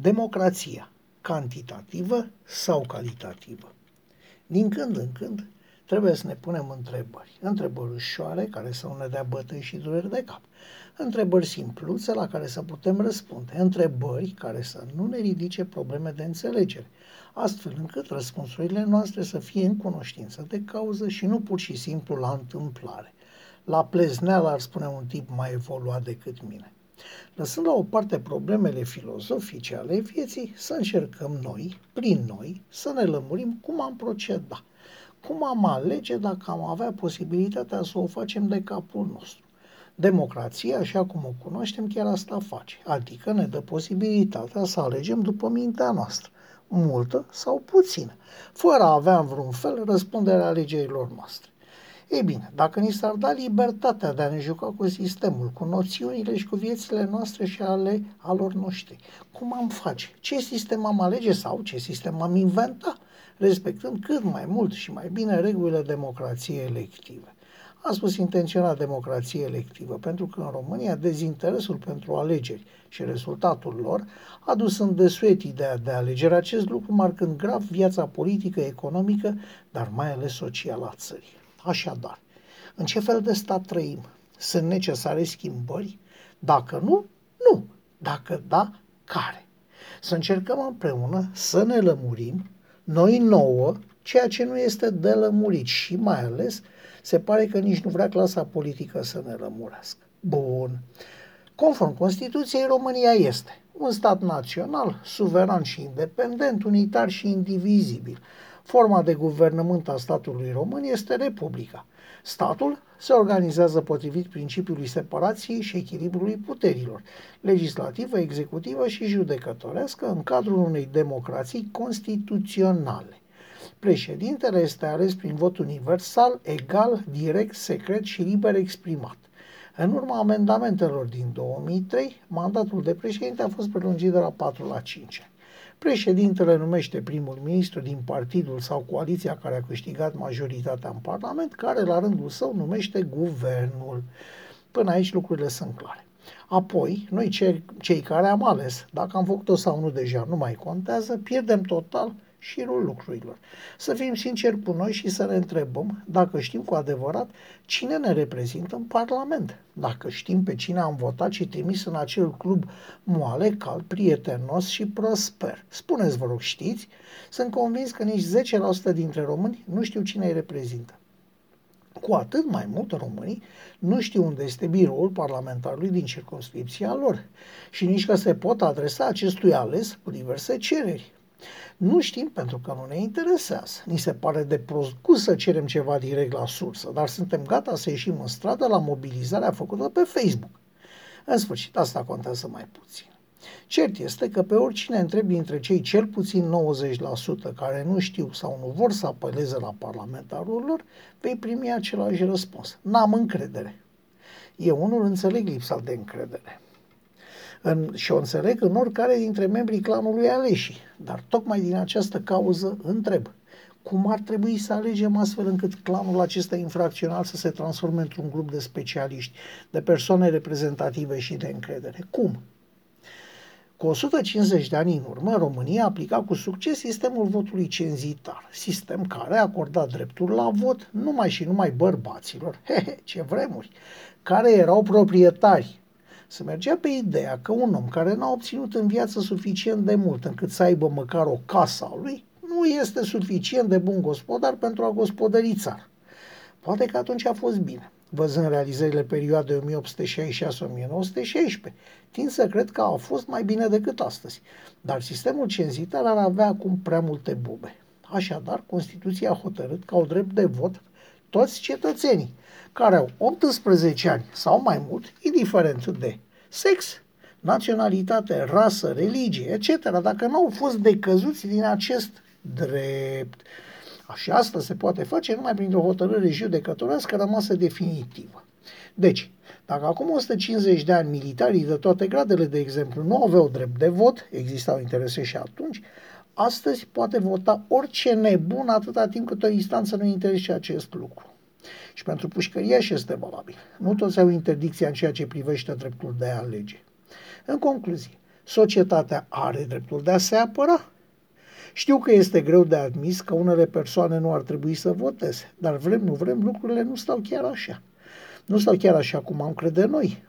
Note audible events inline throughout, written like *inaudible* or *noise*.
Democrația, cantitativă sau calitativă? Din când în când trebuie să ne punem întrebări. Întrebări ușoare care să nu ne dea bătăi și dureri de cap. Întrebări simpluțe la care să putem răspunde. Întrebări care să nu ne ridice probleme de înțelegere. Astfel încât răspunsurile noastre să fie în cunoștință de cauză și nu pur și simplu la întâmplare. La plezneală ar spune un tip mai evoluat decât mine. Lăsând la o parte problemele filozofice ale vieții, să încercăm noi, prin noi, să ne lămurim cum am proceda, cum am alege dacă am avea posibilitatea să o facem de capul nostru. Democrația, așa cum o cunoaștem, chiar asta face, adică ne dă posibilitatea să alegem după mintea noastră, multă sau puțină, fără a avea în vreun fel răspunderea alegerilor noastre. Ei bine, dacă ni s-ar da libertatea de a ne juca cu sistemul, cu noțiunile și cu viețile noastre și ale alor noștri, cum am face? Ce sistem am alege sau ce sistem am inventa? Respectând cât mai mult și mai bine regulile democrației elective. Am spus intenționat democrație electivă, pentru că în România dezinteresul pentru alegeri și rezultatul lor a dus în desuet ideea de alegere, acest lucru marcând grav viața politică, economică, dar mai ales socială a țării. Așadar, în ce fel de stat trăim? Sunt necesare schimbări? Dacă nu, nu. Dacă da, care? Să încercăm împreună să ne lămurim, noi nouă, ceea ce nu este de lămurit și mai ales se pare că nici nu vrea clasa politică să ne lămurească. Bun. Conform Constituției, România este un stat național, suveran și independent, unitar și indivizibil, Forma de guvernământ a statului român este Republica. Statul se organizează potrivit principiului separației și echilibrului puterilor, legislativă, executivă și judecătorească, în cadrul unei democrații constituționale. Președintele este ales prin vot universal, egal, direct, secret și liber exprimat. În urma amendamentelor din 2003, mandatul de președinte a fost prelungit de la 4 la 5 ani. Președintele numește primul ministru din partidul sau coaliția care a câștigat majoritatea în Parlament, care la rândul său numește guvernul. Până aici lucrurile sunt clare. Apoi, noi cei care am ales, dacă am făcut-o sau nu deja, nu mai contează, pierdem total șirul lucrurilor. Să fim sinceri cu noi și să ne întrebăm dacă știm cu adevărat cine ne reprezintă în Parlament. Dacă știm pe cine am votat și trimis în acel club moale, cald, prietenos și prosper. Spuneți, vă rog, știți? Sunt convins că nici 10% dintre români nu știu cine îi reprezintă. Cu atât mai mult românii nu știu unde este biroul parlamentarului din circunscripția lor și nici că se pot adresa acestui ales cu diverse cereri. Nu știm pentru că nu ne interesează. Ni se pare de prost gust să cerem ceva direct la sursă, dar suntem gata să ieșim în stradă la mobilizarea făcută pe Facebook. În sfârșit, asta contează mai puțin. Cert este că pe oricine întrebi dintre cei cel puțin 90% care nu știu sau nu vor să apeleze la parlamentarul lor, vei primi același răspuns. N-am încredere. Eu unul înțeleg lipsa de încredere. În, și o înțeleg în oricare dintre membrii clanului aleși. Dar tocmai din această cauză întreb. Cum ar trebui să alegem astfel încât clanul acesta infracțional să se transforme într-un grup de specialiști, de persoane reprezentative și de încredere? Cum? Cu 150 de ani în urmă, România aplica cu succes sistemul votului cenzitar, sistem care a acordat dreptul la vot numai și numai bărbaților, *laughs* hehe, ce vremuri, care erau proprietari se mergea pe ideea că un om care n-a obținut în viață suficient de mult încât să aibă măcar o casă a lui, nu este suficient de bun gospodar pentru a gospodări țara. Poate că atunci a fost bine, văzând realizările perioadei 1866-1916. Tind să cred că a fost mai bine decât astăzi, dar sistemul cenzitar ar avea acum prea multe bube. Așadar, Constituția a hotărât ca o drept de vot toți cetățenii care au 18 ani sau mai mult, indiferent de sex, naționalitate, rasă, religie, etc., dacă nu au fost decăzuți din acest drept. Și asta se poate face numai printr-o hotărâre judecătorească rămasă definitivă. Deci, dacă acum 150 de ani militarii de toate gradele, de exemplu, nu aveau drept de vot, existau interese și atunci, astăzi poate vota orice nebun atâta timp cât o instanță nu interese acest lucru. Și pentru pușcăria și este valabil. Nu toți au interdicția în ceea ce privește dreptul de a alege. În concluzie, Societatea are dreptul de a se apăra. Știu că este greu de admis că unele persoane nu ar trebui să voteze, dar vrem, nu vrem, lucrurile nu stau chiar așa. Nu stau chiar așa cum am crede noi,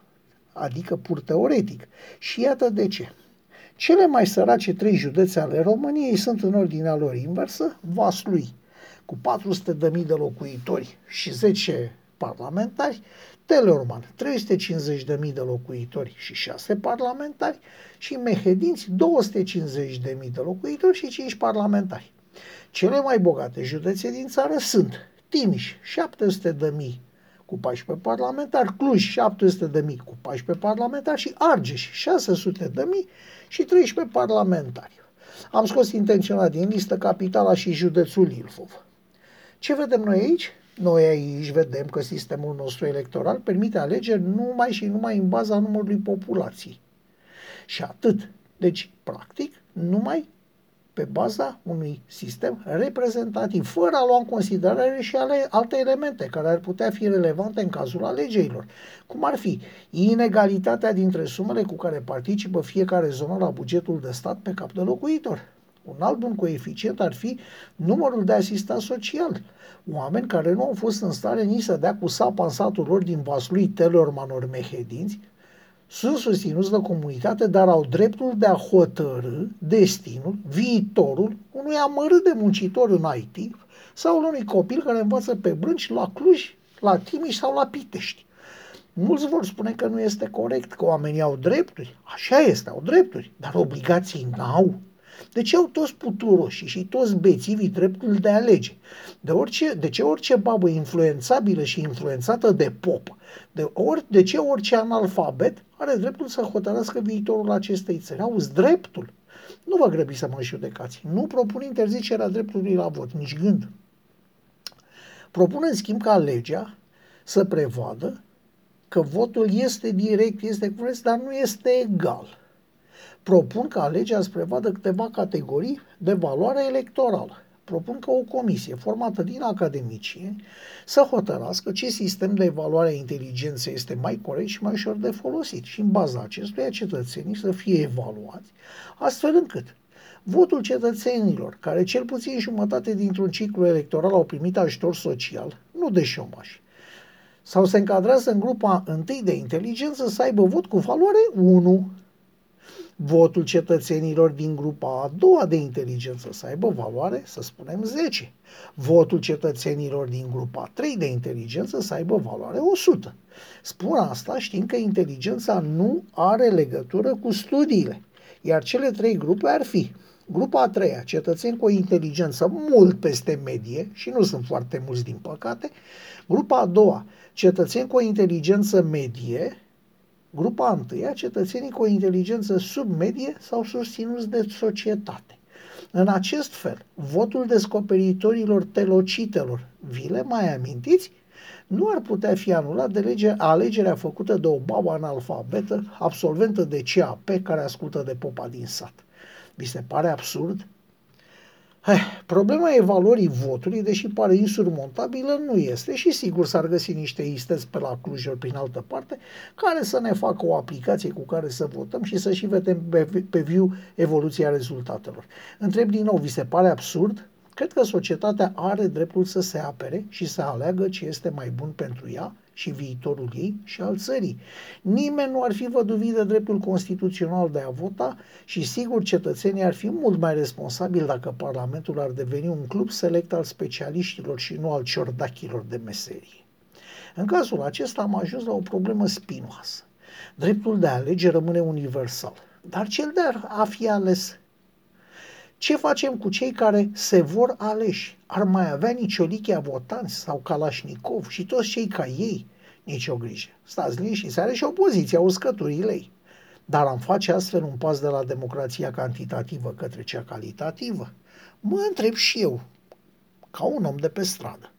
adică pur teoretic. Și iată de ce. Cele mai sărace trei județe ale României sunt în ordinea lor inversă, Vaslui, cu 400.000 de locuitori și 10 parlamentari, Teleorman, 350.000 de locuitori și 6 parlamentari și Mehedinți, 250.000 de locuitori și 5 parlamentari. Cele mai bogate județe din țară sunt Timiș, 700.000 cu 14 parlamentari, Cluj 700 de mii cu 14 parlamentari și Argeș 600 de mii și 13 parlamentari. Am scos intenționat din listă capitala și județul Ilfov. Ce vedem noi aici? Noi aici vedem că sistemul nostru electoral permite alegeri numai și numai în baza numărului populației. Și atât. Deci, practic, numai pe baza unui sistem reprezentativ, fără a lua în considerare și ale, alte elemente care ar putea fi relevante în cazul alegerilor, cum ar fi inegalitatea dintre sumele cu care participă fiecare zonă la bugetul de stat pe cap de locuitor. Un alt bun coeficient ar fi numărul de asistat social. Oameni care nu au fost în stare nici să dea cu sapa în satul lor din Vaslui, Telorman ori Mehedinți, sunt susținuți de comunitate, dar au dreptul de a hotărâ destinul, viitorul unui amărât de muncitor în IT sau unui copil care învață pe brânci la Cluj, la Timiș sau la Pitești. Mulți vor spune că nu este corect, că oamenii au drepturi. Așa este, au drepturi, dar obligații n-au. De ce au toți puturoșii și toți bețivii dreptul de a alege? De, orice, de ce orice babă influențabilă și influențată de pop, de, ori, de ce orice analfabet are dreptul să hotărască viitorul acestei țări? Auzi, dreptul. Nu vă grăbi să mă judecați. Nu propun interzicerea dreptului la vot, nici gând. Propun în schimb ca legea să prevadă că votul este direct, este corect, dar nu este egal propun ca legea să prevadă câteva categorii de valoare electorală. Propun ca o comisie formată din academicieni să hotărască ce sistem de evaluare a inteligenței este mai corect și mai ușor de folosit și în baza acestuia cetățenii să fie evaluați astfel încât votul cetățenilor, care cel puțin jumătate dintr-un ciclu electoral au primit ajutor social, nu de șomaj, sau se încadrează în grupa întâi de inteligență să aibă vot cu valoare 1 votul cetățenilor din grupa a doua de inteligență să aibă valoare, să spunem, 10. Votul cetățenilor din grupa a 3 de inteligență să aibă valoare 100. Spun asta știind că inteligența nu are legătură cu studiile, iar cele trei grupe ar fi Grupa a treia, cetățeni cu o inteligență mult peste medie, și nu sunt foarte mulți din păcate. Grupa a doua, cetățeni cu o inteligență medie, Grupa întâia, cetățenii cu o inteligență submedie sau susținuți de societate. În acest fel, votul descoperitorilor telocitelor, vi le mai amintiți, nu ar putea fi anulat de lege, alegerea făcută de o babă analfabetă, absolventă de CAP, care ascultă de popa din sat. Vi se pare absurd? Eh, problema evaluării votului, deși pare insurmontabilă, nu este și sigur s-ar găsi niște istăți pe la Cluj prin altă parte care să ne facă o aplicație cu care să votăm și să și vedem pe, pe viu evoluția rezultatelor. Întreb din nou, vi se pare absurd? Cred că societatea are dreptul să se apere și să aleagă ce este mai bun pentru ea și viitorul ei și al țării. Nimeni nu ar fi văduvit de dreptul constituțional de a vota și sigur cetățenii ar fi mult mai responsabili dacă Parlamentul ar deveni un club select al specialiștilor și nu al ciordachilor de meserie. În cazul acesta am ajuns la o problemă spinoasă. Dreptul de a alege rămâne universal, dar cel de a fi ales ce facem cu cei care se vor aleși? Ar mai avea Niciolichea votanți sau Kalashnikov și toți cei ca ei? Nici o grijă. Stați liniștiți, are și opoziția uscăturile ei. Dar am face astfel un pas de la democrația cantitativă către cea calitativă? Mă întreb și eu, ca un om de pe stradă.